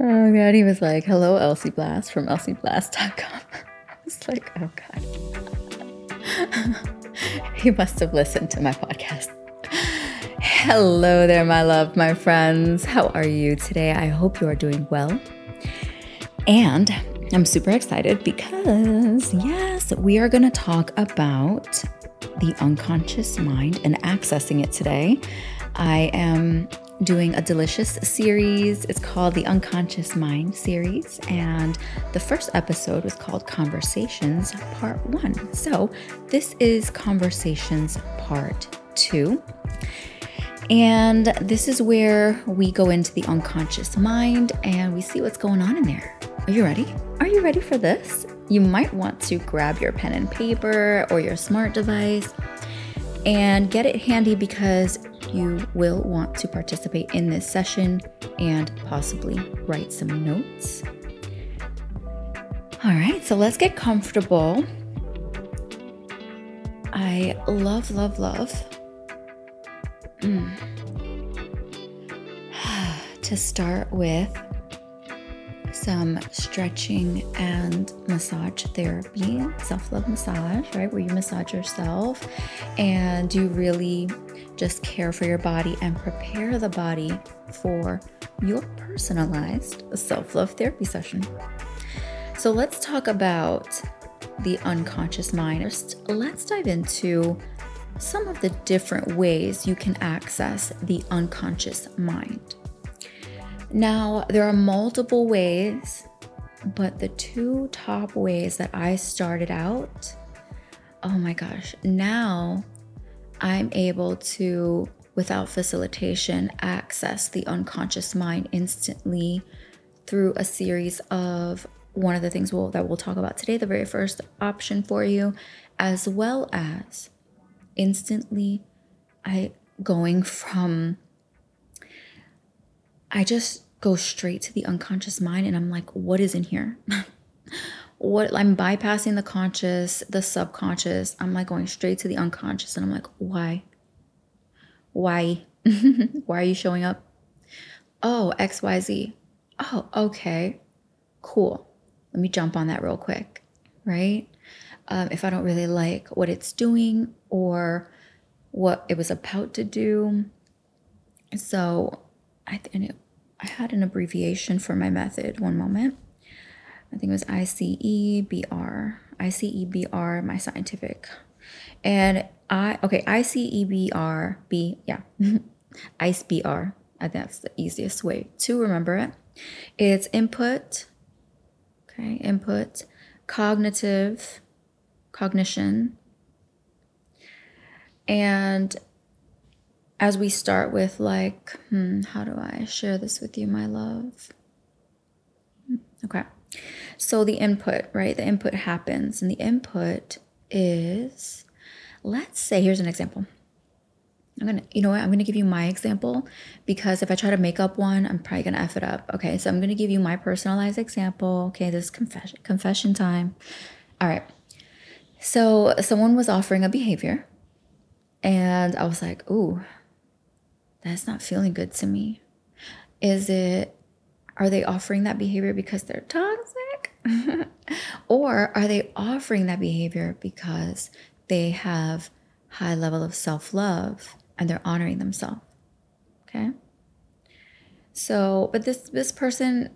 Oh god, he was like, "Hello, Elsie Blast from elsieblast.com." I was like, "Oh god." he must have listened to my podcast. Hello there, my love, my friends. How are you today? I hope you are doing well. And I'm super excited because, yes, we are going to talk about the unconscious mind and accessing it today. I am doing a delicious series. It's called the Unconscious Mind series. And the first episode was called Conversations Part One. So this is Conversations Part Two. And this is where we go into the unconscious mind and we see what's going on in there. Are you ready? Are you ready for this? You might want to grab your pen and paper or your smart device and get it handy because you will want to participate in this session and possibly write some notes. All right, so let's get comfortable. I love, love, love mm. to start with some stretching and massage therapy, self love massage, right? Where you massage yourself and you really just care for your body and prepare the body for your personalized self love therapy session. So let's talk about the unconscious mind. Let's dive into some of the different ways you can access the unconscious mind. Now, there are multiple ways, but the two top ways that I started out, oh my gosh, now I'm able to, without facilitation, access the unconscious mind instantly through a series of one of the things we'll, that we'll talk about today, the very first option for you, as well as instantly I going from I just go straight to the unconscious mind and I'm like, what is in here? what I'm bypassing the conscious, the subconscious. I'm like going straight to the unconscious and I'm like, why? Why? why are you showing up? Oh, XYZ. Oh, okay. Cool. Let me jump on that real quick, right? Um, if I don't really like what it's doing or what it was about to do. So I, th- I had an abbreviation for my method. One moment. I think it was ICEBR. ICEBR, my scientific. And I, okay, ICEBR, B, yeah, ICEBR. I think that's the easiest way to remember it. It's input, okay, input, cognitive, cognition. And as we start with, like, hmm, how do I share this with you, my love? Hmm, okay. So the input, right? The input happens, and the input is, let's say, here's an example. I'm gonna, you know what? I'm gonna give you my example because if I try to make up one, I'm probably gonna f it up. Okay, so I'm gonna give you my personalized example. Okay, this is confession confession time. All right. So someone was offering a behavior, and I was like, "Ooh, that's not feeling good to me." Is it? Are they offering that behavior because they're toxic, or are they offering that behavior because they have high level of self love and they're honoring themselves? Okay. So, but this this person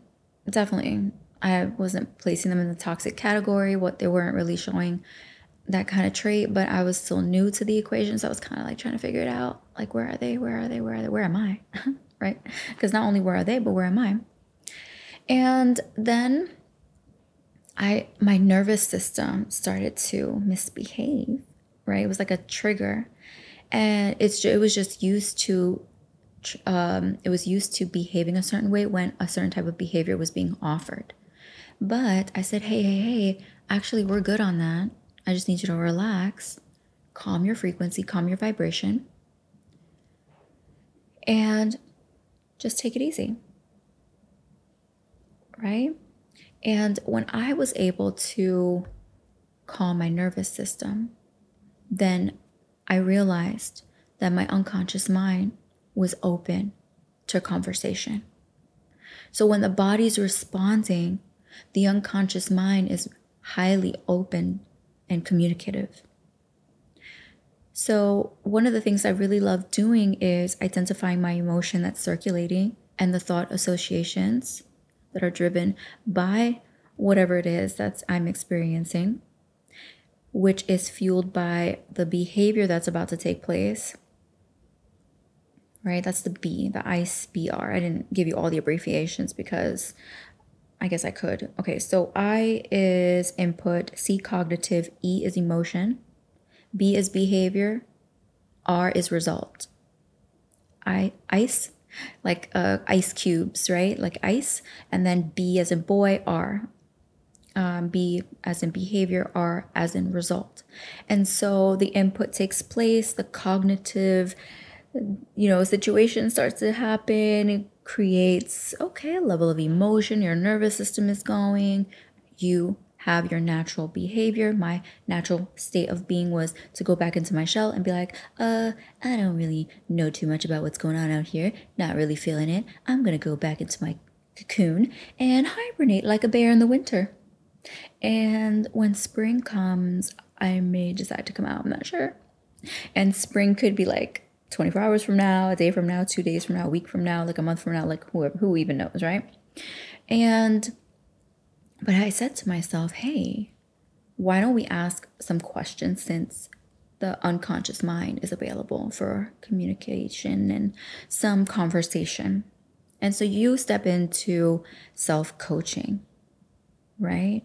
definitely I wasn't placing them in the toxic category. What they weren't really showing that kind of trait, but I was still new to the equation. So I was kind of like trying to figure it out. Like, where are they? Where are they? Where are they? Where am I? right? Because not only where are they, but where am I? And then I, my nervous system started to misbehave, right? It was like a trigger. And it's, it was just used to, um, it was used to behaving a certain way when a certain type of behavior was being offered. But I said, hey, hey, hey, actually, we're good on that I just need you to relax, calm your frequency, calm your vibration, and just take it easy. Right? And when I was able to calm my nervous system, then I realized that my unconscious mind was open to conversation. So when the body's responding, the unconscious mind is highly open and communicative. So, one of the things I really love doing is identifying my emotion that's circulating and the thought associations that are driven by whatever it is that I'm experiencing, which is fueled by the behavior that's about to take place. Right? That's the B, the ICE BR. I didn't give you all the abbreviations because I guess I could. Okay, so I is input, C cognitive, E is emotion, B is behavior, R is result. I ice like uh, ice cubes, right? Like ice, and then B as in boy, R. Um, B as in behavior, R as in result. And so the input takes place, the cognitive, you know, situation starts to happen. Creates, okay, a level of emotion. Your nervous system is going. You have your natural behavior. My natural state of being was to go back into my shell and be like, uh, I don't really know too much about what's going on out here. Not really feeling it. I'm going to go back into my cocoon and hibernate like a bear in the winter. And when spring comes, I may decide to come out. I'm not sure. And spring could be like 24 hours from now, a day from now, two days from now, a week from now, like a month from now, like whoever, who even knows, right? And but I said to myself, hey, why don't we ask some questions since the unconscious mind is available for communication and some conversation? And so you step into self coaching, right?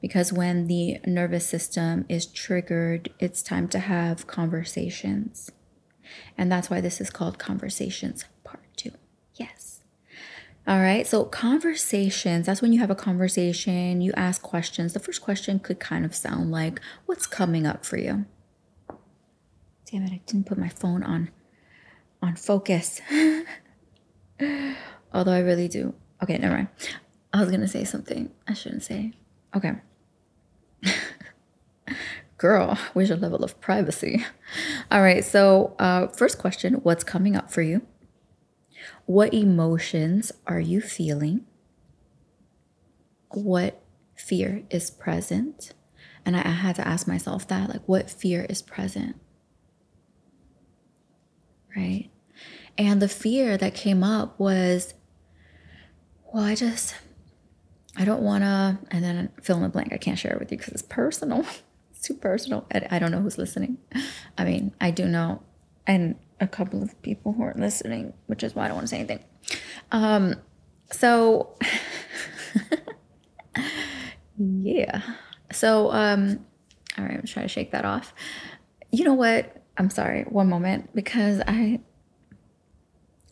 Because when the nervous system is triggered, it's time to have conversations. And that's why this is called Conversations Part 2. Yes. All right. So, conversations, that's when you have a conversation, you ask questions. The first question could kind of sound like, What's coming up for you? Damn it, I didn't put my phone on on focus. Although I really do. Okay, never mind. I was gonna say something I shouldn't say. Okay. Girl, where's your level of privacy? All right, so uh, first question What's coming up for you? What emotions are you feeling? What fear is present? And I, I had to ask myself that like, what fear is present? Right? And the fear that came up was, well, I just, I don't want to, and then fill in the blank. I can't share it with you because it's personal. Too personal. I, I don't know who's listening. I mean, I do know, and a couple of people who are listening, which is why I don't want to say anything. Um, so, yeah. So, um, all right, I'm trying to shake that off. You know what? I'm sorry, one moment, because I.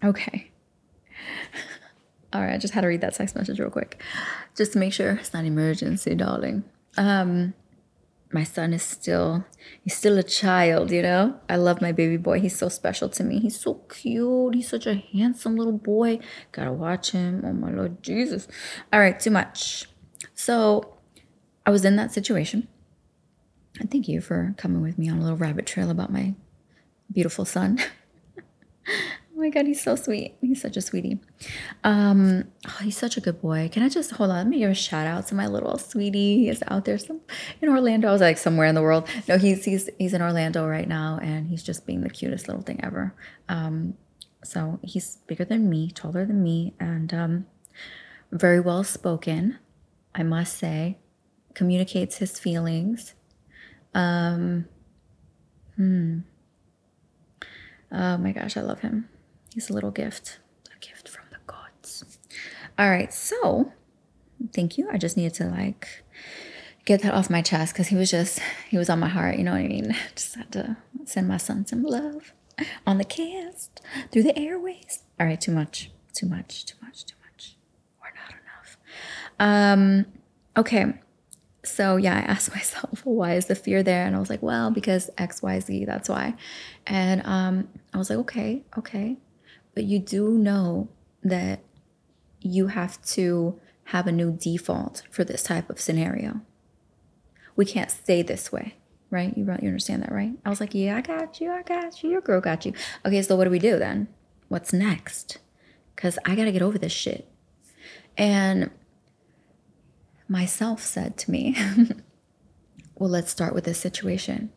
Okay. All right, I just had to read that text message real quick, just to make sure it's not emergency, darling. Um, my son is still he's still a child you know? I love my baby boy. He's so special to me. He's so cute. He's such a handsome little boy. Gotta watch him. Oh my lord jesus. All right too much. So i was in that situation. And thank you for coming with me on a little rabbit trail about my beautiful son Oh my god, he's so sweet. He's such a sweetie. Um, oh, he's such a good boy. Can I just hold on? Let me give a shout out to my little sweetie. He is out there some in Orlando. I was like somewhere in the world. No, he's he's he's in Orlando right now, and he's just being the cutest little thing ever. Um, so he's bigger than me, taller than me, and um, very well spoken. I must say, communicates his feelings. Um, hmm. Oh my gosh, I love him. He's a little gift, a gift from the gods. All right, so thank you. I just needed to like get that off my chest because he was just he was on my heart. You know what I mean? Just had to send my son some love on the cast through the airways. All right, too much, too much, too much, too much, or not enough. Um, okay. So yeah, I asked myself, why is the fear there? And I was like, well, because X, Y, Z. That's why. And um, I was like, okay, okay but you do know that you have to have a new default for this type of scenario. We can't stay this way, right? You, you understand that, right? I was like, yeah, I got you, I got you, your girl got you. Okay, so what do we do then? What's next? Because I got to get over this shit. And myself said to me, well, let's start with this situation.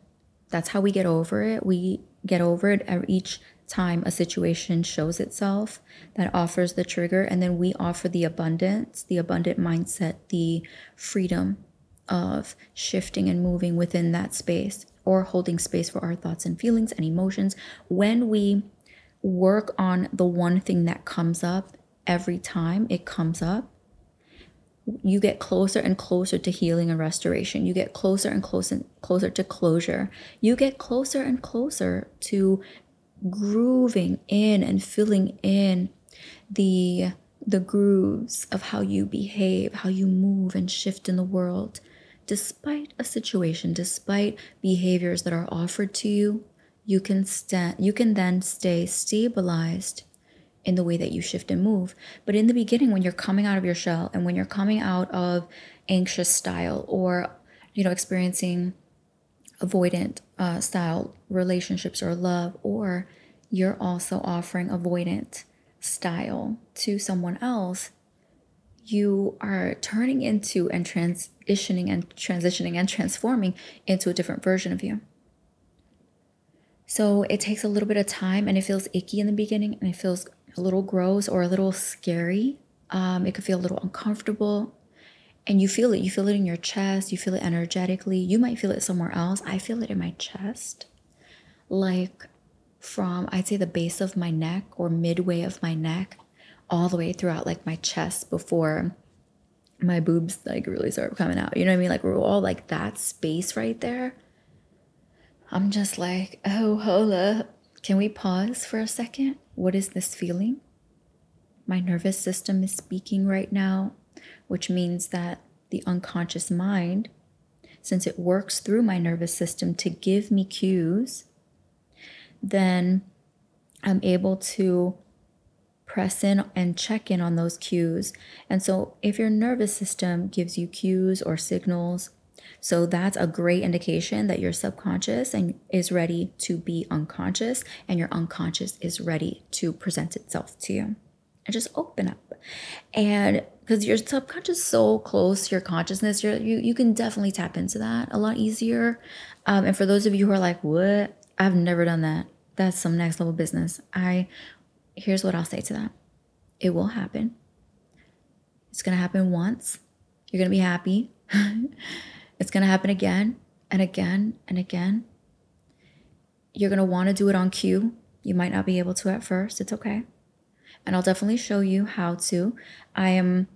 That's how we get over it. We get over it each time a situation shows itself that offers the trigger, and then we offer the abundance, the abundant mindset, the freedom of shifting and moving within that space or holding space for our thoughts and feelings and emotions. When we work on the one thing that comes up every time it comes up, you get closer and closer to healing and restoration. You get closer and closer and closer to closure. You get closer and closer to grooving in and filling in the the grooves of how you behave, how you move and shift in the world, despite a situation, despite behaviors that are offered to you, you can stand you can then stay stabilized in the way that you shift and move. But in the beginning when you're coming out of your shell and when you're coming out of anxious style or you know experiencing avoidant uh, style relationships or love, or you're also offering avoidant style to someone else, you are turning into and transitioning and transitioning and transforming into a different version of you. So it takes a little bit of time and it feels icky in the beginning and it feels a little gross or a little scary. Um, it could feel a little uncomfortable and you feel it. You feel it in your chest. You feel it energetically. You might feel it somewhere else. I feel it in my chest, like from I'd say the base of my neck or midway of my neck, all the way throughout like my chest before my boobs like really start coming out. You know what I mean? Like we're all like that space right there. I'm just like, oh, hola. Can we pause for a second? What is this feeling? My nervous system is speaking right now which means that the unconscious mind, since it works through my nervous system to give me cues, then I'm able to press in and check in on those cues. And so, if your nervous system gives you cues or signals, so that's a great indication that your subconscious and is ready to be unconscious and your unconscious is ready to present itself to you. And just open up. And because your subconscious is so close to your consciousness, you're, you you can definitely tap into that a lot easier. Um, and for those of you who are like, "What? I've never done that. That's some next level business." I here's what I'll say to that: It will happen. It's gonna happen once. You're gonna be happy. it's gonna happen again and again and again. You're gonna want to do it on cue. You might not be able to at first. It's okay and I'll definitely show you how to. I am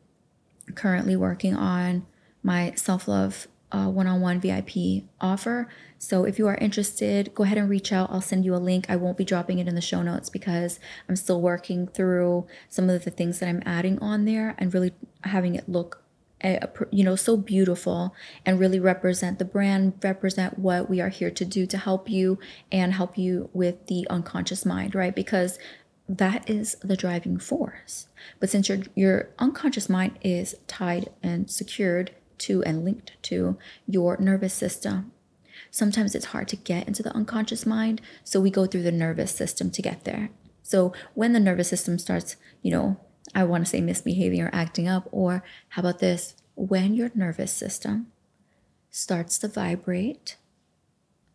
currently working on my self love one on one VIP offer. So if you are interested, go ahead and reach out. I'll send you a link. I won't be dropping it in the show notes because I'm still working through some of the things that I'm adding on there and really having it look eh, you know so beautiful and really represent the brand represent what we are here to do to help you and help you with the unconscious mind right because that is the driving force. But since your your unconscious mind is tied and secured to and linked to your nervous system, sometimes it's hard to get into the unconscious mind. So we go through the nervous system to get there. So when the nervous system starts, you know, I want to say misbehaving or acting up, or how about this? When your nervous system starts to vibrate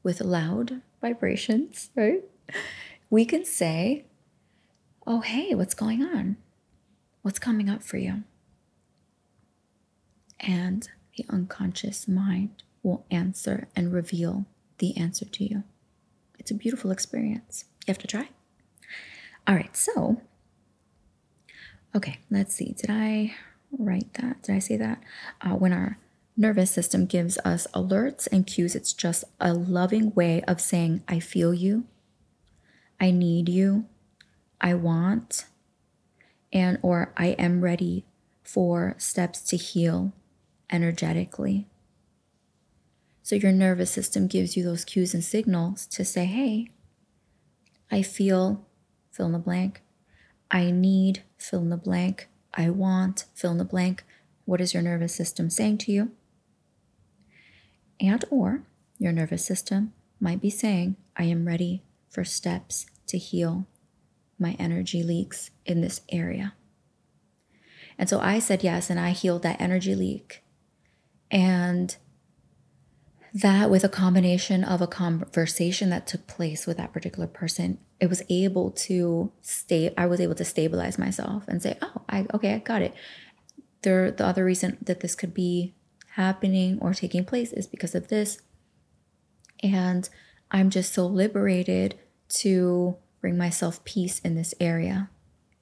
with loud vibrations, right? We can say oh, hey, what's going on? What's coming up for you? And the unconscious mind will answer and reveal the answer to you. It's a beautiful experience. You have to try. All right, so, okay, let's see. Did I write that? Did I say that? Uh, when our nervous system gives us alerts and cues, it's just a loving way of saying, I feel you, I need you, I want and or I am ready for steps to heal energetically. So your nervous system gives you those cues and signals to say, hey, I feel fill in the blank. I need fill in the blank. I want fill in the blank. What is your nervous system saying to you? And or your nervous system might be saying, I am ready for steps to heal my energy leaks in this area. And so I said yes, and I healed that energy leak. And that, with a combination of a conversation that took place with that particular person, it was able to stay, I was able to stabilize myself and say, oh, I, okay, I got it. There, the other reason that this could be happening or taking place is because of this. And I'm just so liberated to bring myself peace in this area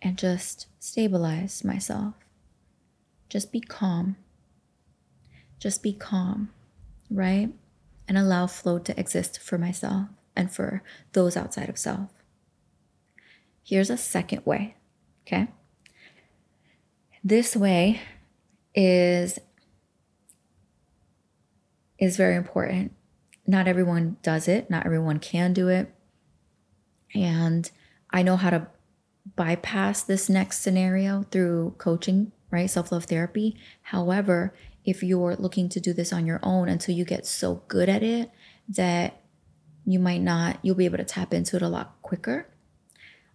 and just stabilize myself. Just be calm. Just be calm, right? And allow flow to exist for myself and for those outside of self. Here's a second way, okay? This way is is very important. Not everyone does it, not everyone can do it. And I know how to bypass this next scenario through coaching, right? Self love therapy. However, if you're looking to do this on your own until you get so good at it that you might not, you'll be able to tap into it a lot quicker.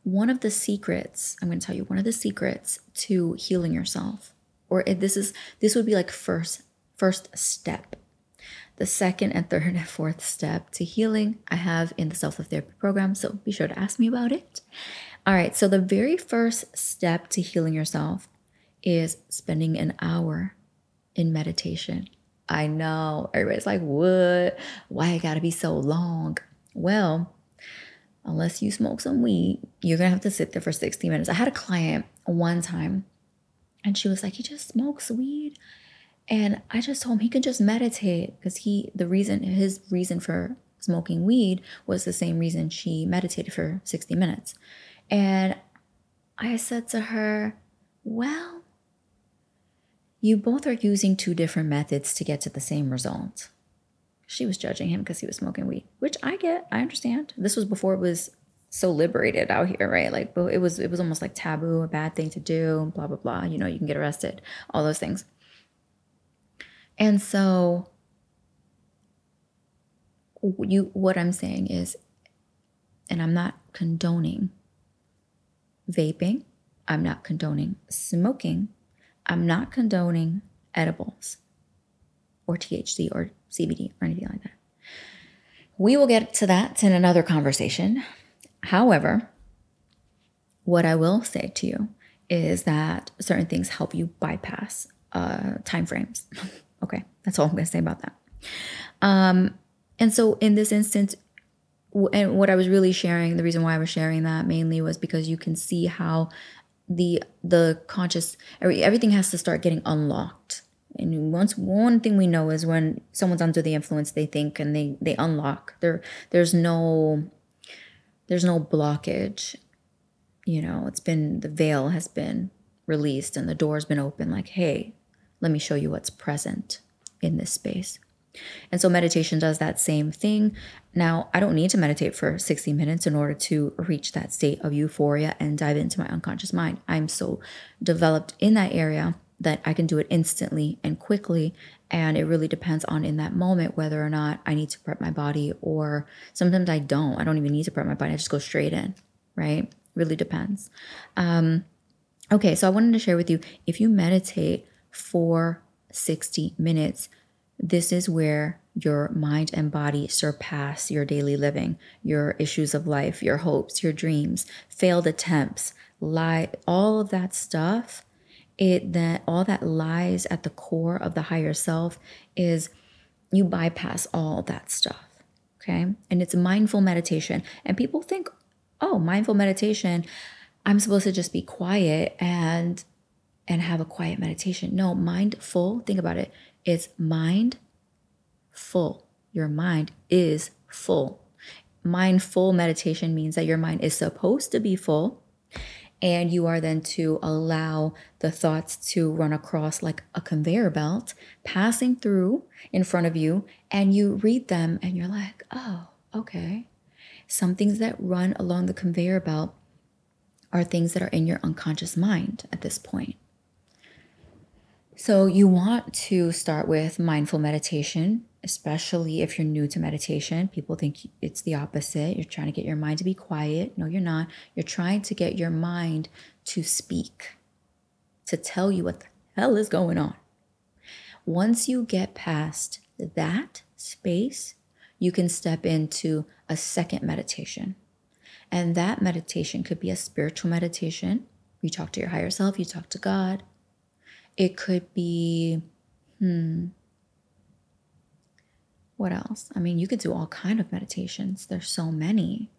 One of the secrets, I'm going to tell you, one of the secrets to healing yourself, or this is, this would be like first, first step the second and third and fourth step to healing I have in the self love therapy program. So be sure to ask me about it. All right. So the very first step to healing yourself is spending an hour in meditation. I know everybody's like, what? Why it gotta be so long? Well, unless you smoke some weed, you're gonna have to sit there for 60 minutes. I had a client one time and she was like, he just smokes weed. And I just told him he could just meditate because he, the reason, his reason for smoking weed was the same reason she meditated for 60 minutes. And I said to her, Well, you both are using two different methods to get to the same result. She was judging him because he was smoking weed, which I get, I understand. This was before it was so liberated out here, right? Like it was it was almost like taboo, a bad thing to do, blah blah blah. You know, you can get arrested, all those things. And so you what I'm saying is and I'm not condoning vaping, I'm not condoning smoking, I'm not condoning edibles or THC or CBD or anything like that. We will get to that in another conversation. However, what I will say to you is that certain things help you bypass uh, time frames. Okay, that's all I'm going to say about that. Um, and so in this instance, and what I was really sharing, the reason why I was sharing that mainly was because you can see how the the conscious everything has to start getting unlocked. And once one thing we know is when someone's under the influence, they think and they they unlock. There there's no there's no blockage. You know, it's been the veil has been released and the door's been open. Like, hey, let me show you what's present in this space. And so meditation does that same thing. Now, I don't need to meditate for 60 minutes in order to reach that state of euphoria and dive into my unconscious mind. I'm so developed in that area that I can do it instantly and quickly. And it really depends on in that moment whether or not I need to prep my body, or sometimes I don't. I don't even need to prep my body. I just go straight in, right? Really depends. Um, okay, so I wanted to share with you if you meditate, for 60 minutes. This is where your mind and body surpass your daily living, your issues of life, your hopes, your dreams, failed attempts, lie, all of that stuff. It that all that lies at the core of the higher self is you bypass all that stuff. Okay. And it's mindful meditation. And people think, oh, mindful meditation, I'm supposed to just be quiet and and have a quiet meditation. No, mindful, think about it, it's mind full. Your mind is full. Mindful meditation means that your mind is supposed to be full, and you are then to allow the thoughts to run across like a conveyor belt, passing through in front of you, and you read them and you're like, oh, okay. Some things that run along the conveyor belt are things that are in your unconscious mind at this point. So, you want to start with mindful meditation, especially if you're new to meditation. People think it's the opposite. You're trying to get your mind to be quiet. No, you're not. You're trying to get your mind to speak. to tell you what the hell is going on. Once you get past that space, you can step into a second meditation. And that meditation could be a spiritual meditation. You talk to your higher self, you talk to God. It could be, hmm, what else? I mean, you could do all kind of meditations. There's so many.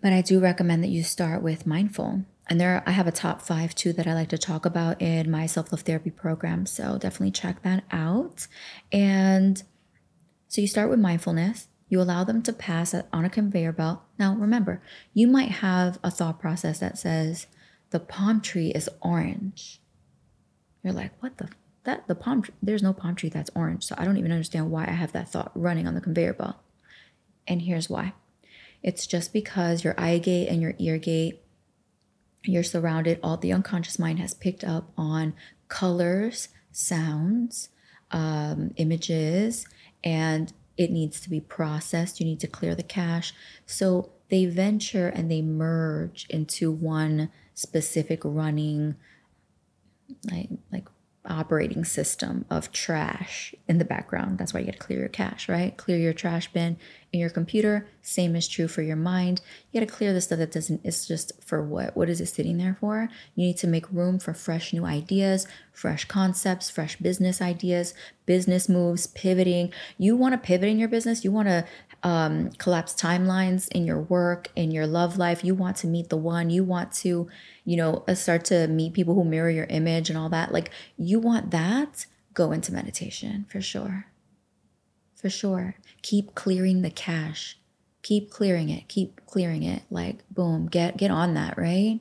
But I do recommend that you start with mindful. And there I have a top 5 too that I like to talk about in my self-love therapy program, so definitely check that out. And so you start with mindfulness, you allow them to pass on a conveyor belt. Now, remember, you might have a thought process that says the palm tree is orange. You're like, "What the that the palm there's no palm tree that's orange. So I don't even understand why I have that thought running on the conveyor belt. And here's why. It's just because your eye gate and your ear gate, you're surrounded, all the unconscious mind has picked up on colors, sounds, um, images, and it needs to be processed. You need to clear the cache. So they venture and they merge into one specific running like like operating system of trash in the background. That's why you got to clear your cache, right? Clear your trash bin in your computer. Same is true for your mind. You got to clear the stuff that doesn't, it's just for what? What is it sitting there for? You need to make room for fresh new ideas, fresh concepts, fresh business ideas, business moves, pivoting. You want to pivot in your business. You want to um, collapse timelines in your work, in your love life. You want to meet the one. You want to, you know, uh, start to meet people who mirror your image and all that. Like, you want that, go into meditation for sure. For sure. Keep clearing the cache. Keep clearing it. Keep clearing it. Like, boom, get get on that, right?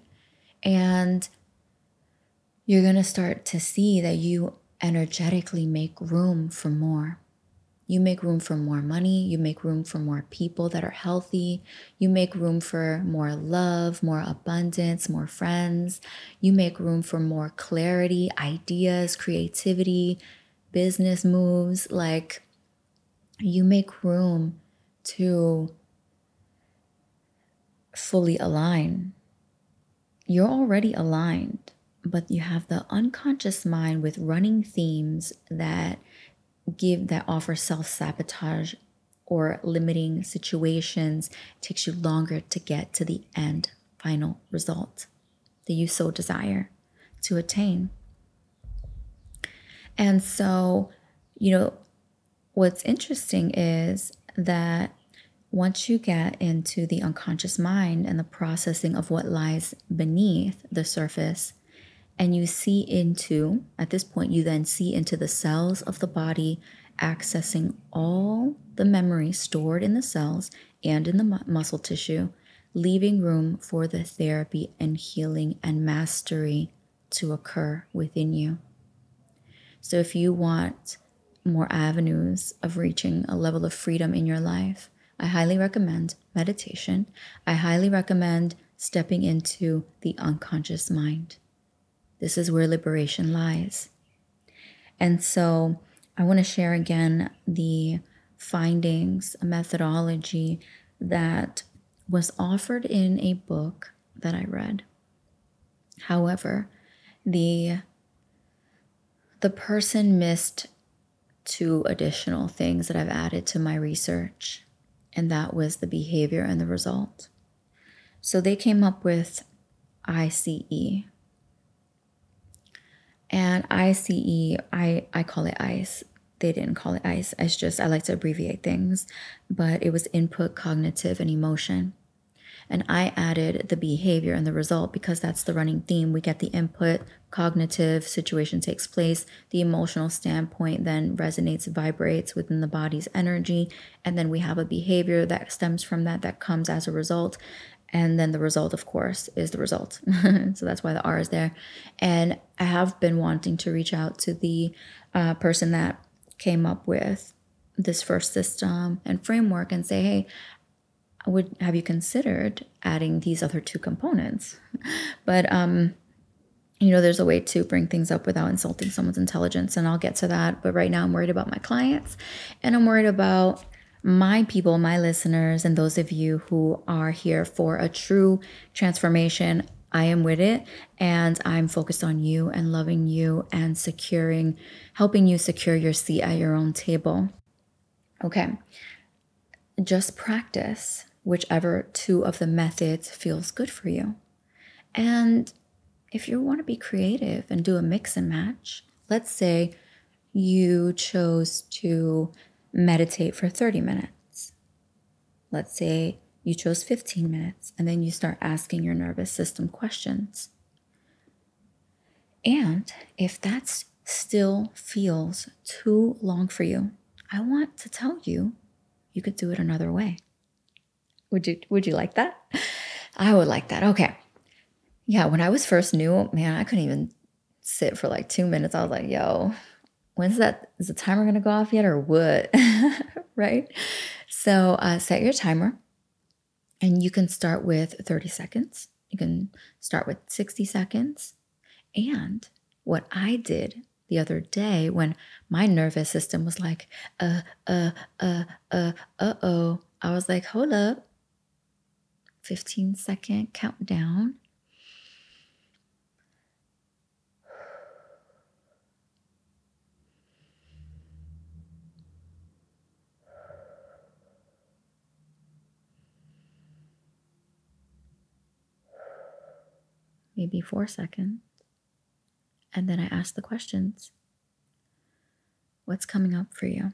And you're going to start to see that you energetically make room for more you make room for more money. You make room for more people that are healthy. You make room for more love, more abundance, more friends. You make room for more clarity, ideas, creativity, business moves. Like you make room to fully align. You're already aligned, but you have the unconscious mind with running themes that give that offer self sabotage or limiting situations takes you longer to get to the end final result that you so desire to attain. And so, you know, what's interesting is that once you get into the unconscious mind and the processing of what lies beneath the surface, and you see into, at this point, you then see into the cells of the body, accessing all the memory stored in the cells and in the mu- muscle tissue, leaving room for the therapy and healing and mastery to occur within you. So, if you want more avenues of reaching a level of freedom in your life, I highly recommend meditation. I highly recommend stepping into the unconscious mind. This is where liberation lies. And so I want to share again the findings, a methodology that was offered in a book that I read. However, the the person missed two additional things that I've added to my research, and that was the behavior and the result. So they came up with ICE, and ICE, I, I call it ICE. They didn't call it ICE. It's just, I like to abbreviate things, but it was input, cognitive, and emotion. And I added the behavior and the result because that's the running theme. We get the input, cognitive situation takes place, the emotional standpoint then resonates, vibrates within the body's energy, and then we have a behavior that stems from that that comes as a result and then the result of course is the result. So that's why the r is there. And i have been wanting to reach out to the uh, person that came up with this first system and framework and say hey would have you considered adding these other two components? But um you know there's a way to bring things up without insulting someone's intelligence and i'll get to that. But right now i'm worried about my clients and i'm worried about my people, my listeners, and those of you who are here for a true transformation. I am with it and I'm focused on you and loving you and securing, helping you secure your seat at your own table. Okay. Just practice whichever two of the methods feels good for you. And if you want to be creative and do a mix and match, let's say you chose to meditate for 30 minutes. Let's say you chose 15 minutes, and then you start asking your nervous system questions. And if that still feels too long for you, I want to tell you you could do it another way. Would you would you like that? I would like that. Okay. Yeah, when I was first new, man, I couldn't even sit for like 2 minutes. I was like, "Yo, when's that is the timer going to go off yet or what?" right? So, uh, set your timer and you can start with 30 seconds. You can start with 60 seconds. And what I did the other day when my nervous system was like, uh, uh, uh, uh, uh oh, I was like, hold up. 15 second countdown. Maybe four seconds. And then I ask the questions What's coming up for you?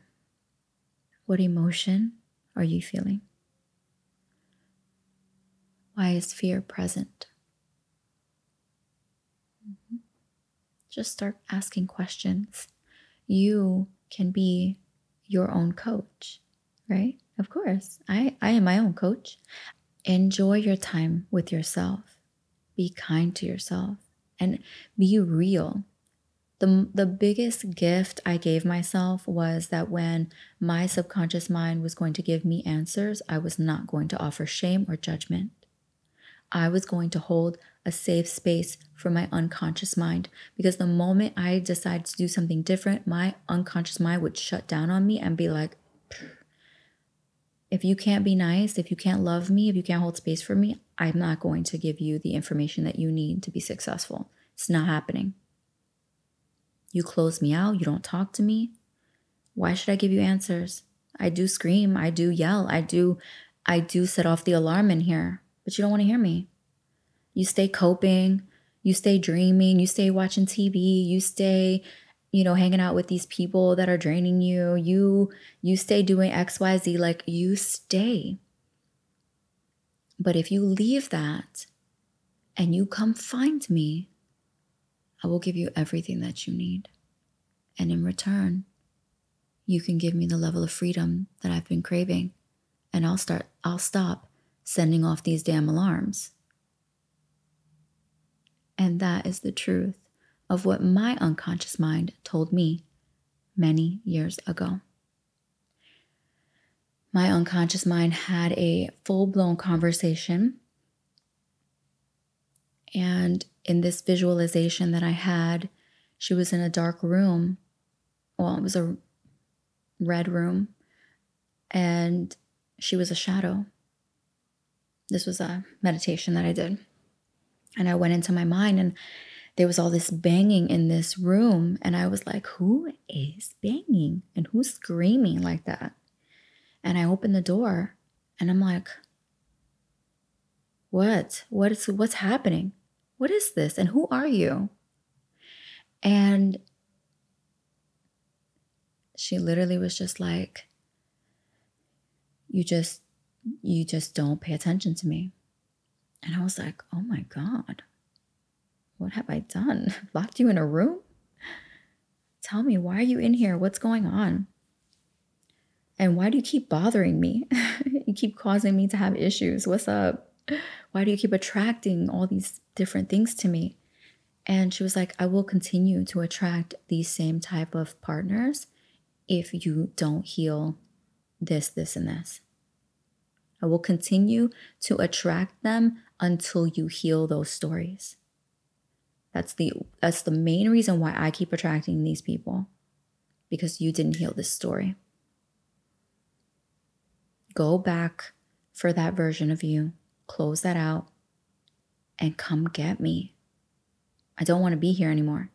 What emotion are you feeling? Why is fear present? Mm-hmm. Just start asking questions. You can be your own coach, right? Of course, I, I am my own coach. Enjoy your time with yourself. Be kind to yourself and be real. The, the biggest gift I gave myself was that when my subconscious mind was going to give me answers, I was not going to offer shame or judgment. I was going to hold a safe space for my unconscious mind because the moment I decided to do something different, my unconscious mind would shut down on me and be like, if you can't be nice, if you can't love me, if you can't hold space for me, I'm not going to give you the information that you need to be successful. It's not happening. You close me out, you don't talk to me. Why should I give you answers? I do scream, I do yell, I do I do set off the alarm in here, but you don't want to hear me. You stay coping, you stay dreaming, you stay watching TV, you stay you know hanging out with these people that are draining you you you stay doing xyz like you stay but if you leave that and you come find me i will give you everything that you need. And in return you can give me the level of freedom that i've been craving. And i'll start i'll stop sending off these damn alarms. And that is the truth of what my unconscious mind told me many years ago. My unconscious mind had a full blown conversation. And in this visualization that I had, she was in a dark room. Well, it was a red room, and she was a shadow. This was a meditation that I did. And I went into my mind and there was all this banging in this room. And I was like, who is banging? And who's screaming like that? And I open the door and I'm like, what? What is what's happening? What is this? And who are you? And she literally was just like, you just you just don't pay attention to me. And I was like, oh my God, what have I done? Locked you in a room? Tell me, why are you in here? What's going on? And why do you keep bothering me? you keep causing me to have issues. What's up? Why do you keep attracting all these different things to me? And she was like, I will continue to attract these same type of partners if you don't heal this, this, and this. I will continue to attract them until you heal those stories. That's the that's the main reason why I keep attracting these people because you didn't heal this story. Go back for that version of you. Close that out. and come get me. I don't want to be here anymore.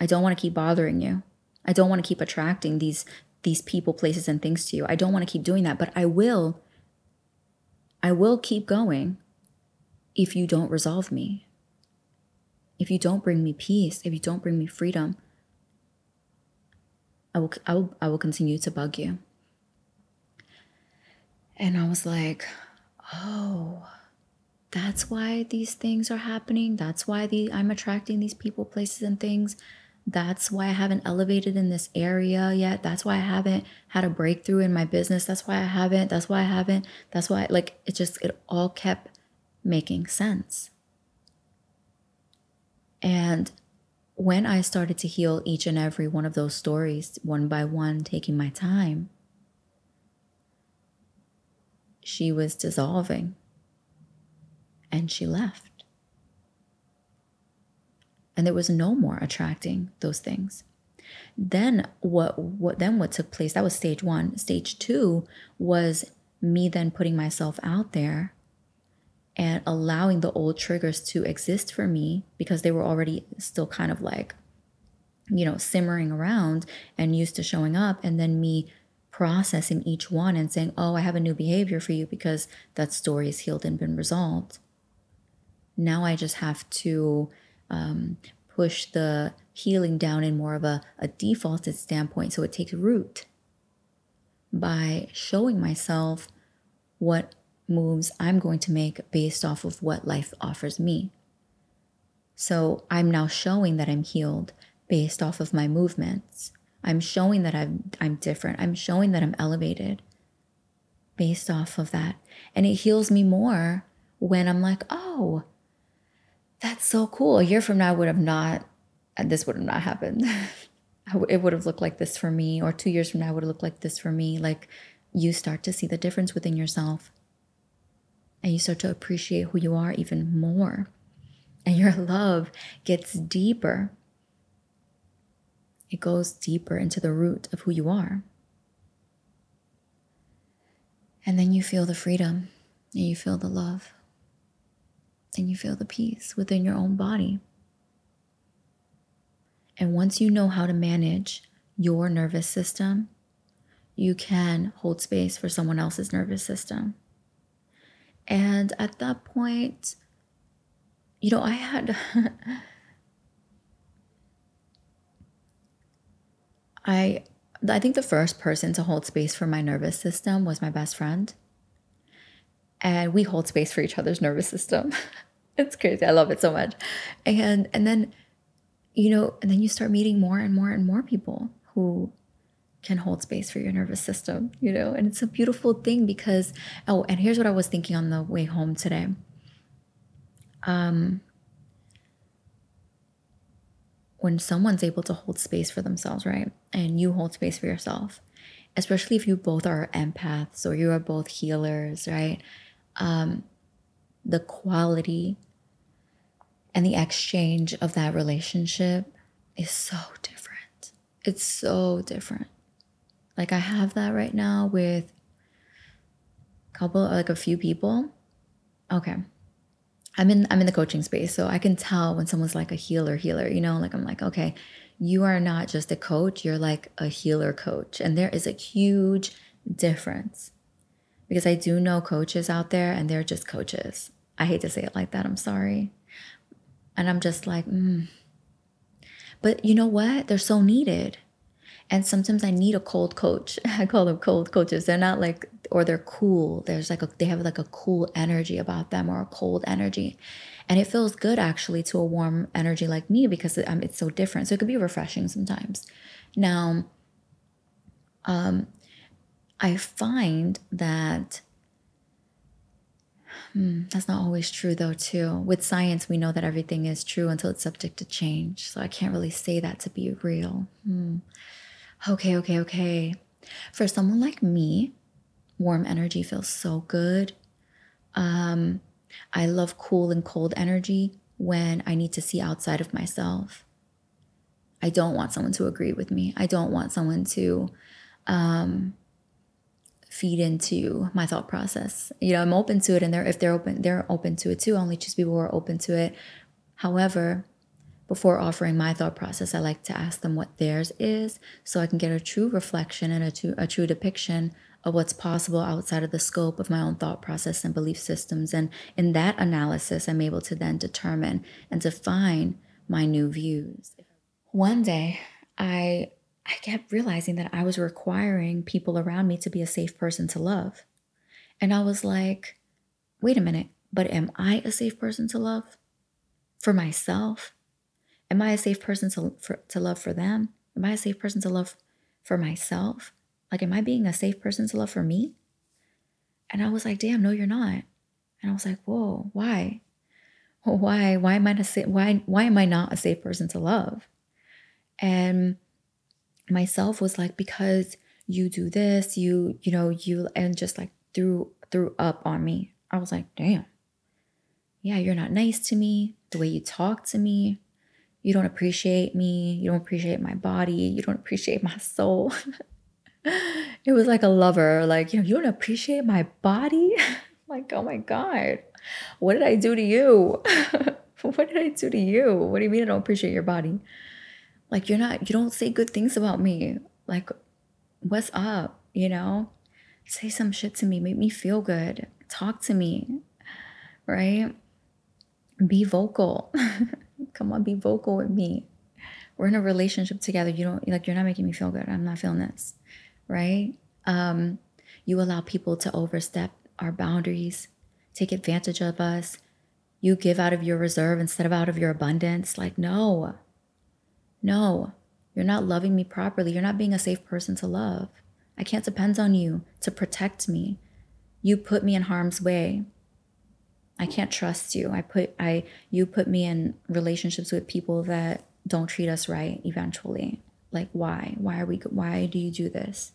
I don't want to keep bothering you. I don't want to keep attracting these these people, places and things to you. I don't want to keep doing that, but I will I will keep going if you don't resolve me. If you don't bring me peace, if you don't bring me freedom, I will I will I will continue to bug you. And I was like, "Oh, that's why these things are happening. That's why the I'm attracting these people, places and things. That's why I haven't elevated in this area yet. That's why I haven't had a breakthrough in my business. That's why I haven't. That's why I haven't. That's why like it just it all kept making sense. And when I started to heal each and every one of those stories one by one, taking my time, she was dissolving and she left. And there was no more attracting those things. Then what what then what took place? That was stage 1. Stage 2 was me then putting myself out there and allowing the old triggers to exist for me because they were already still kind of like you know simmering around and used to showing up and then me processing each one and saying oh i have a new behavior for you because that story is healed and been resolved now I just have to um, push the healing down in more of a, a defaulted standpoint so it takes root by showing myself what moves I'm going to make based off of what life offers me. So I'm now showing that I'm healed based off of my movements. I'm showing that I'm I'm different. I'm showing that I'm elevated based off of that. And it heals me more when I'm like, "Oh, that's so cool. A year from now, I would have not, this would have not happened. it would have looked like this for me. Or two years from now, would have looked like this for me. Like you start to see the difference within yourself. And you start to appreciate who you are even more. And your love gets deeper. It goes deeper into the root of who you are. And then you feel the freedom and you feel the love and you feel the peace within your own body. And once you know how to manage your nervous system, you can hold space for someone else's nervous system. And at that point, you know, I had. I I think the first person to hold space for my nervous system was my best friend and we hold space for each other's nervous system. it's crazy. I love it so much. And and then you know, and then you start meeting more and more and more people who can hold space for your nervous system, you know? And it's a beautiful thing because oh, and here's what I was thinking on the way home today. Um when someone's able to hold space for themselves, right? And you hold space for yourself, especially if you both are empaths or you are both healers, right? um, the quality and the exchange of that relationship is so different. It's so different. Like I have that right now with a couple like a few people. Okay. I'm in I'm in the coaching space, so I can tell when someone's like a healer healer, you know, like I'm like, okay, you are not just a coach, you're like a healer coach. And there is a huge difference because I do know coaches out there and they're just coaches. I hate to say it like that. I'm sorry. And I'm just like, mm. But you know what? They're so needed. And sometimes I need a cold coach. I call them cold coaches. They're not like, or they're cool. There's like a, they have like a cool energy about them or a cold energy. And it feels good actually to a warm energy like me because it, um, it's so different. So it could be refreshing sometimes. Now, um, I find that hmm, that's not always true, though, too. With science, we know that everything is true until it's subject to change. So I can't really say that to be real. Hmm. Okay, okay, okay. For someone like me, warm energy feels so good. Um, I love cool and cold energy when I need to see outside of myself. I don't want someone to agree with me. I don't want someone to um, feed into my thought process. You know, I'm open to it and they're if they're open, they're open to it too. I only choose people who are open to it. However, before offering my thought process, I like to ask them what theirs is so I can get a true reflection and a true, a true depiction of what's possible outside of the scope of my own thought process and belief systems. And in that analysis, I'm able to then determine and define my new views. One day, I I kept realizing that I was requiring people around me to be a safe person to love. And I was like, wait a minute, but am I a safe person to love for myself? Am I a safe person to, for, to love for them? Am I a safe person to love for myself? Like, am I being a safe person to love for me? And I was like, damn, no, you're not. And I was like, whoa, why? Why? Why am I a sa- why why am I not a safe person to love? And myself was like, because you do this, you, you know, you and just like threw threw up on me. I was like, damn. Yeah, you're not nice to me. The way you talk to me, you don't appreciate me. You don't appreciate my body. You don't appreciate my soul. it was like a lover, like, you know, you don't appreciate my body. like, oh my God, what did I do to you? what did I do to you? What do you mean I don't appreciate your body? Like, you're not, you don't say good things about me. Like, what's up? You know, say some shit to me, make me feel good, talk to me, right? Be vocal. Come on, be vocal with me. We're in a relationship together. You don't like you're not making me feel good. I'm not feeling this. Right? Um, you allow people to overstep our boundaries, take advantage of us. You give out of your reserve instead of out of your abundance. Like, no, no, you're not loving me properly. You're not being a safe person to love. I can't depend on you to protect me. You put me in harm's way. I can't trust you. I put I you put me in relationships with people that don't treat us right eventually. Like why? Why are we why do you do this?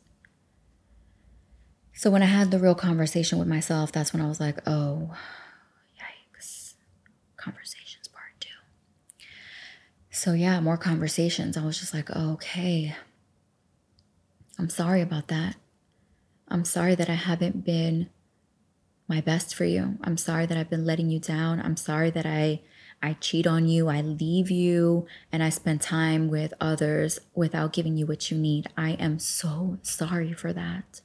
So when I had the real conversation with myself, that's when I was like, "Oh, yikes. Conversations part 2." So yeah, more conversations. I was just like, "Okay. I'm sorry about that. I'm sorry that I haven't been my best for you. I'm sorry that I've been letting you down. I'm sorry that I I cheat on you, I leave you, and I spend time with others without giving you what you need. I am so sorry for that.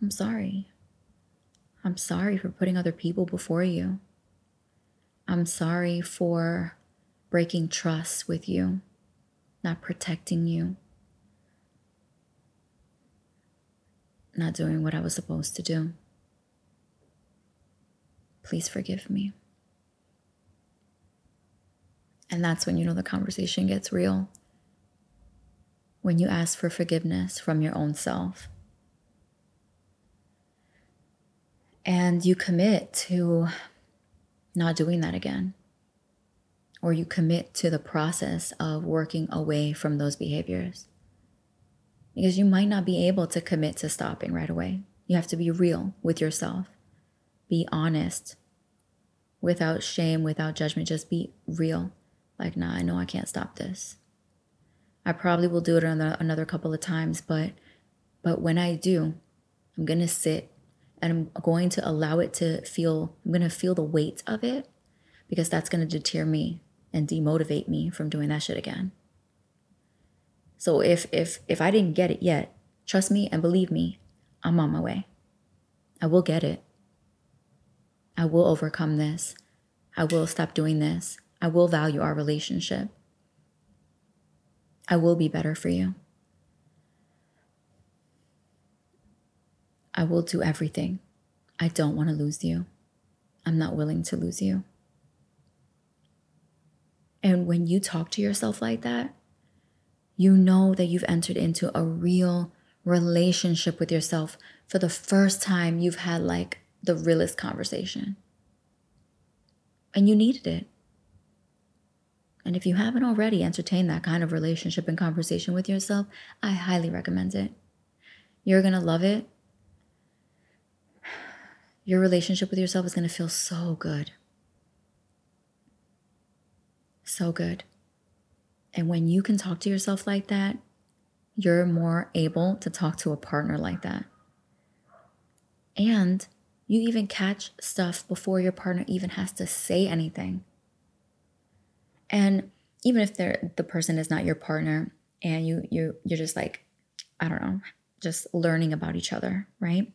I'm sorry. I'm sorry for putting other people before you. I'm sorry for breaking trust with you, not protecting you. Not doing what I was supposed to do. Please forgive me. And that's when you know the conversation gets real. When you ask for forgiveness from your own self. And you commit to not doing that again. Or you commit to the process of working away from those behaviors because you might not be able to commit to stopping right away. You have to be real with yourself, be honest without shame, without judgment. Just be real. Like, nah, I know I can't stop this. I probably will do it another, another couple of times, but but when I do, I'm gonna sit and I'm going to allow it to feel. I'm gonna feel the weight of it because that's gonna deter me and demotivate me from doing that shit again. So if if if I didn't get it yet, trust me and believe me, I'm on my way. I will get it. I will overcome this. I will stop doing this. I will value our relationship. I will be better for you. I will do everything. I don't want to lose you. I'm not willing to lose you. And when you talk to yourself like that, you know that you've entered into a real relationship with yourself for the first time you've had like the realest conversation. And you needed it. And if you haven't already entertained that kind of relationship and conversation with yourself, I highly recommend it. You're to love it. Your relationship with yourself is to feel so good. So good. And when you can talk to yourself like that, you're more able to talk to a partner like that. And you even catch stuff before your partner even has to say anything. And even if they're the person is not your partner and you you you're just like I don't know, just learning about each other, right?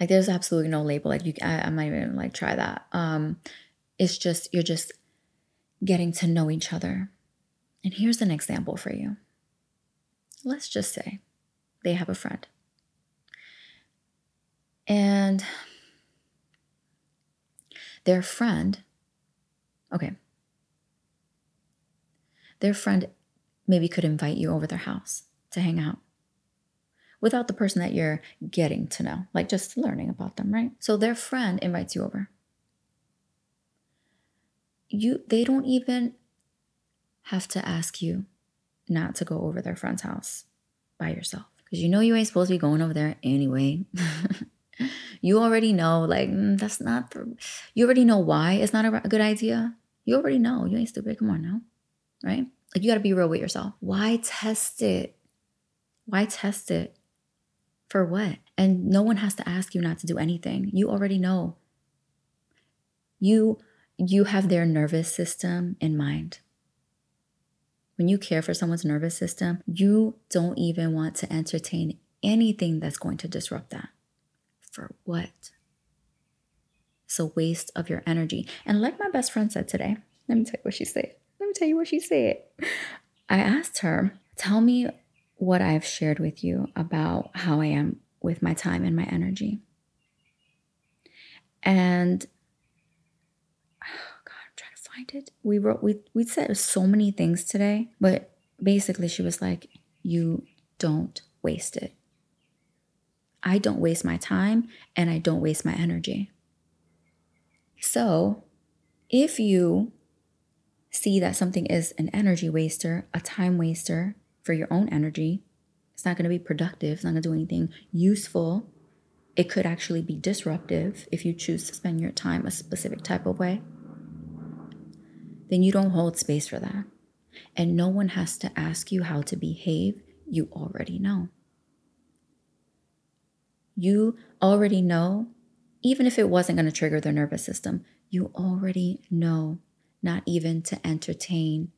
Like there's absolutely no label. Like you, I, I might even like try that. Um, it's just you're just getting to know each other. And here's an example for you. Let's just say they have a friend. And their friend, okay, their friend maybe could invite you over their house to hang out without the person that you're getting to know, like just learning about them, right? So their friend invites you over. You they don't even have to ask you not to go over their friend's house by yourself because you know you ain't supposed to be going over there anyway. you already know like mm, that's not you already know why it's not a good idea. You already know. You ain't stupid. Come on now. Right? Like you got to be real with yourself. Why test it? Why test it? For what? And no one has to ask you not to do anything. You already know. You you have their nervous system in mind. When you care for someone's nervous system, you don't even want to entertain anything that's going to disrupt that. For what? It's a waste of your energy. And like my best friend said today, let me tell you what she said. Let me tell you what she said. I asked her, tell me what I've shared with you about how I am with my time and my energy. And oh God, I'm trying to find it. We wrote we we said so many things today, but basically she was like, you don't waste it. I don't waste my time and I don't waste my energy. So, if you see that something is an energy waster, a time waster, for your own energy. It's not going to be productive. It's not going to do anything useful. It could actually be disruptive if you choose to spend your time a specific type of way. Then you don't hold space for that. And no one has to ask you how to behave. You already know. You already know, even if it wasn't going to trigger their nervous system, you already know not even to entertain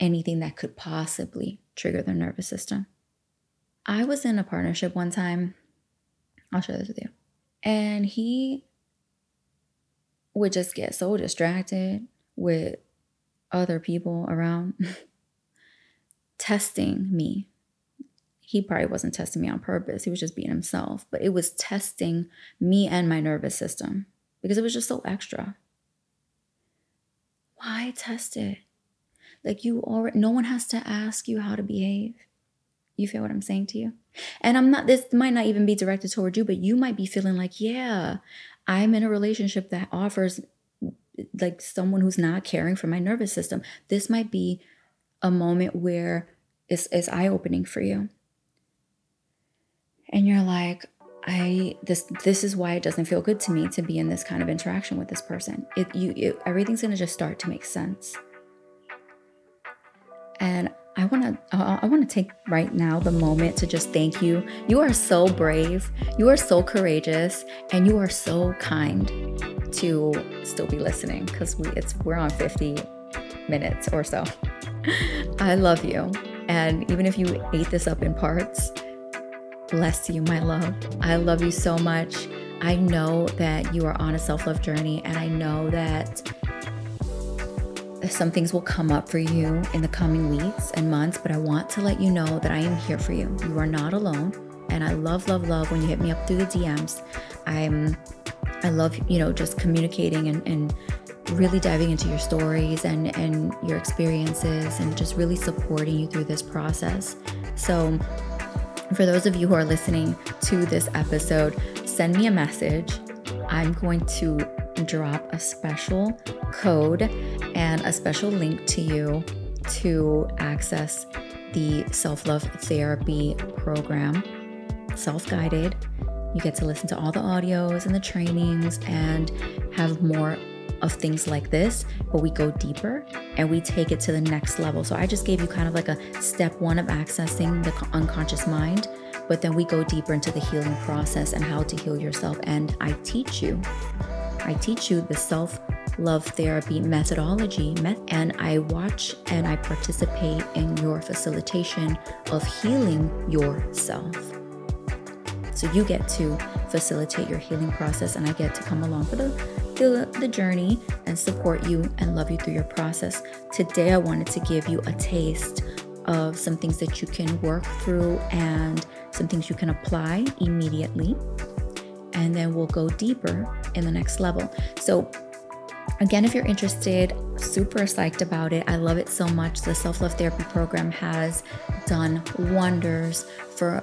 anything that could possibly trigger their nervous system. I was in a partnership one time. I'll share this with you. And he would just get so distracted with other people around testing me. He probably wasn't testing me on purpose. He was just being himself, but it was testing me and my nervous system because it was just so extra. Why test it? Like you already, no one has to ask you how to behave. You feel what I'm saying to you? And I'm not, this might not even be directed toward you, but you might be feeling like, yeah, I'm in a relationship that offers like someone who's not caring for my nervous system. This might be a moment where it's, it's eye opening for you. And you're like, I this this is why it doesn't feel good to me to be in this kind of interaction with this person. It you it, everything's gonna just start to make sense. And I uh, I want to take right now the moment to just thank you. You are so brave. You are so courageous and you are so kind to still be listening cuz we it's we're on 50 minutes or so. I love you. And even if you ate this up in parts, bless you, my love. I love you so much. I know that you are on a self-love journey and I know that some things will come up for you in the coming weeks and months, but I want to let you know that I am here for you. You are not alone. And I love, love, love when you hit me up through the DMs. I'm I love, you know, just communicating and, and really diving into your stories and, and your experiences and just really supporting you through this process. So for those of you who are listening to this episode, send me a message. I'm going to drop a special code and a special link to you to access the self love therapy program, self guided. You get to listen to all the audios and the trainings and have more of things like this, but we go deeper and we take it to the next level. So I just gave you kind of like a step one of accessing the unconscious mind, but then we go deeper into the healing process and how to heal yourself. And I teach you, I teach you the self love therapy methodology, and I watch and I participate in your facilitation of healing yourself. So you get to facilitate your healing process, and I get to come along for the the, the journey and support you and love you through your process. Today, I wanted to give you a taste of some things that you can work through and some things you can apply immediately. And then we'll go deeper in the next level. So, again, if you're interested, super psyched about it. I love it so much. The self love therapy program has done wonders for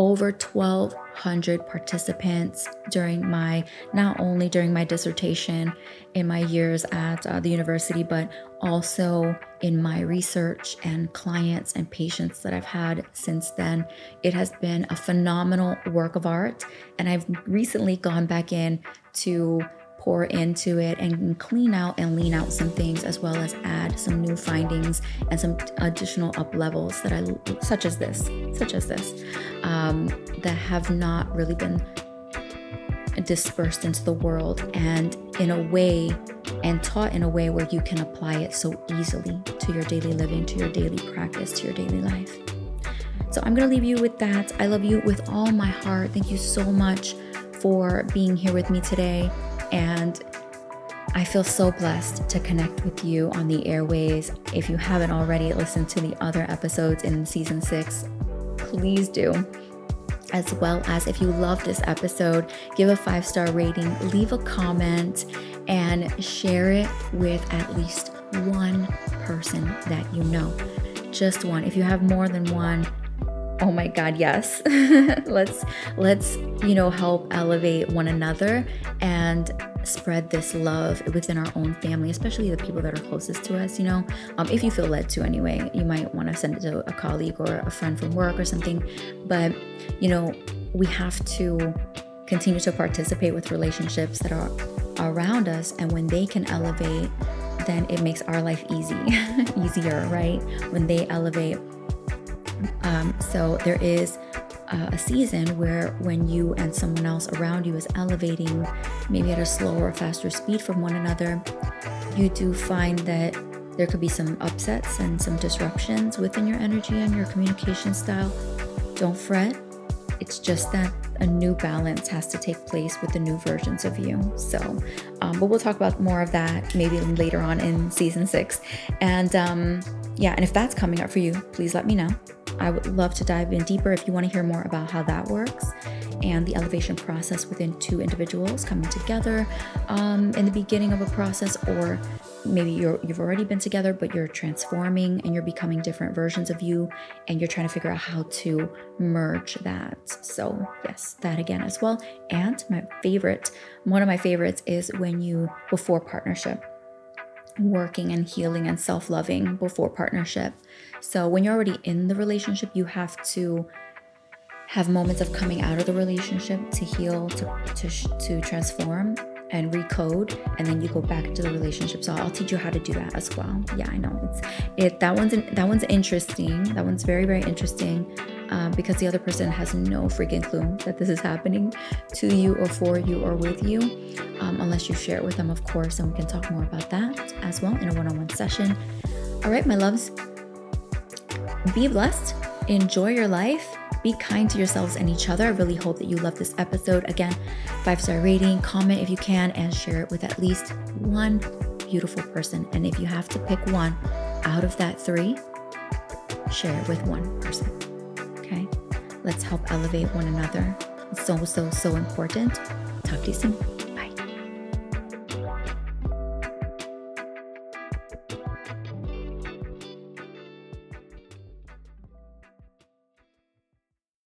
over 1,200 participants during my, not only during my dissertation in my years at uh, the university, but also in my research and clients and patients that I've had since then. It has been a phenomenal work of art. And I've recently gone back in to pour into it and clean out and lean out some things as well as add some new findings and some additional up levels that I such as this such as this um, that have not really been dispersed into the world and in a way and taught in a way where you can apply it so easily to your daily living to your daily practice to your daily life. So i'm going to leave you with that. I love you with all my heart. Thank you so much for being here with me today and I feel so blessed to connect with you on the airways. If you haven't already listened to the other episodes in season six, please do. As well as if you love this episode, give a five star rating, leave a comment, and share it with at least one person that you know. Just one. If you have more than one, oh my god yes. Let's let's you know help elevate one another and spread this love within our own family especially the people that are closest to us you know? Um, if you feel led to anyway you might want to send it to a colleague or a friend from work or something. But you know we have to continue to participate with relationships that are around us. And when they can elevate then it makes our life easy easier right? When they elevate um, so there is a season where when you and someone else around you is elevating, maybe at a slower or faster speed from one another, you do find that there could be some upsets and some disruptions within your energy and your communication style. Don't fret. It's just that a new balance has to take place with the new versions of you. So, um, but we'll talk about more of that maybe later on in season six. And um, yeah, and if that's coming up for you, please let me know. I would love to dive in deeper if you want to hear more about how that works and the elevation process within two individuals coming together um, in the beginning of a process, or maybe you have already been together, but you're transforming and you're becoming different versions of you, and you're trying to figure out how to merge that. So, yes, that again as well. And my favorite, one of my favorites is when you, before partnership, working and healing and self loving before partnership. So, when you're already in the relationship, you have to have moments of coming out of the relationship to heal, to, to, to transform and recode and then you go back to the relationship. So i'll teach you how to do that as well. Yeah i know. It's it that one's that one's interesting. That one's very very interesting um, because the other person has no freaking clue that this is happening to you or for you or with you, um, unless you share it with them, of course, and we can talk more about that as well in a one on one session. All right, my loves, be blessed, enjoy your life. Be kind to yourselves and each other. I really hope that you love this episode. Again, five star rating, comment if you can, and share it with at least one beautiful person. And if you have to pick one out of that three, share it with one person. Okay? Let's help elevate one another. It's so, so, so important. Talk to you soon.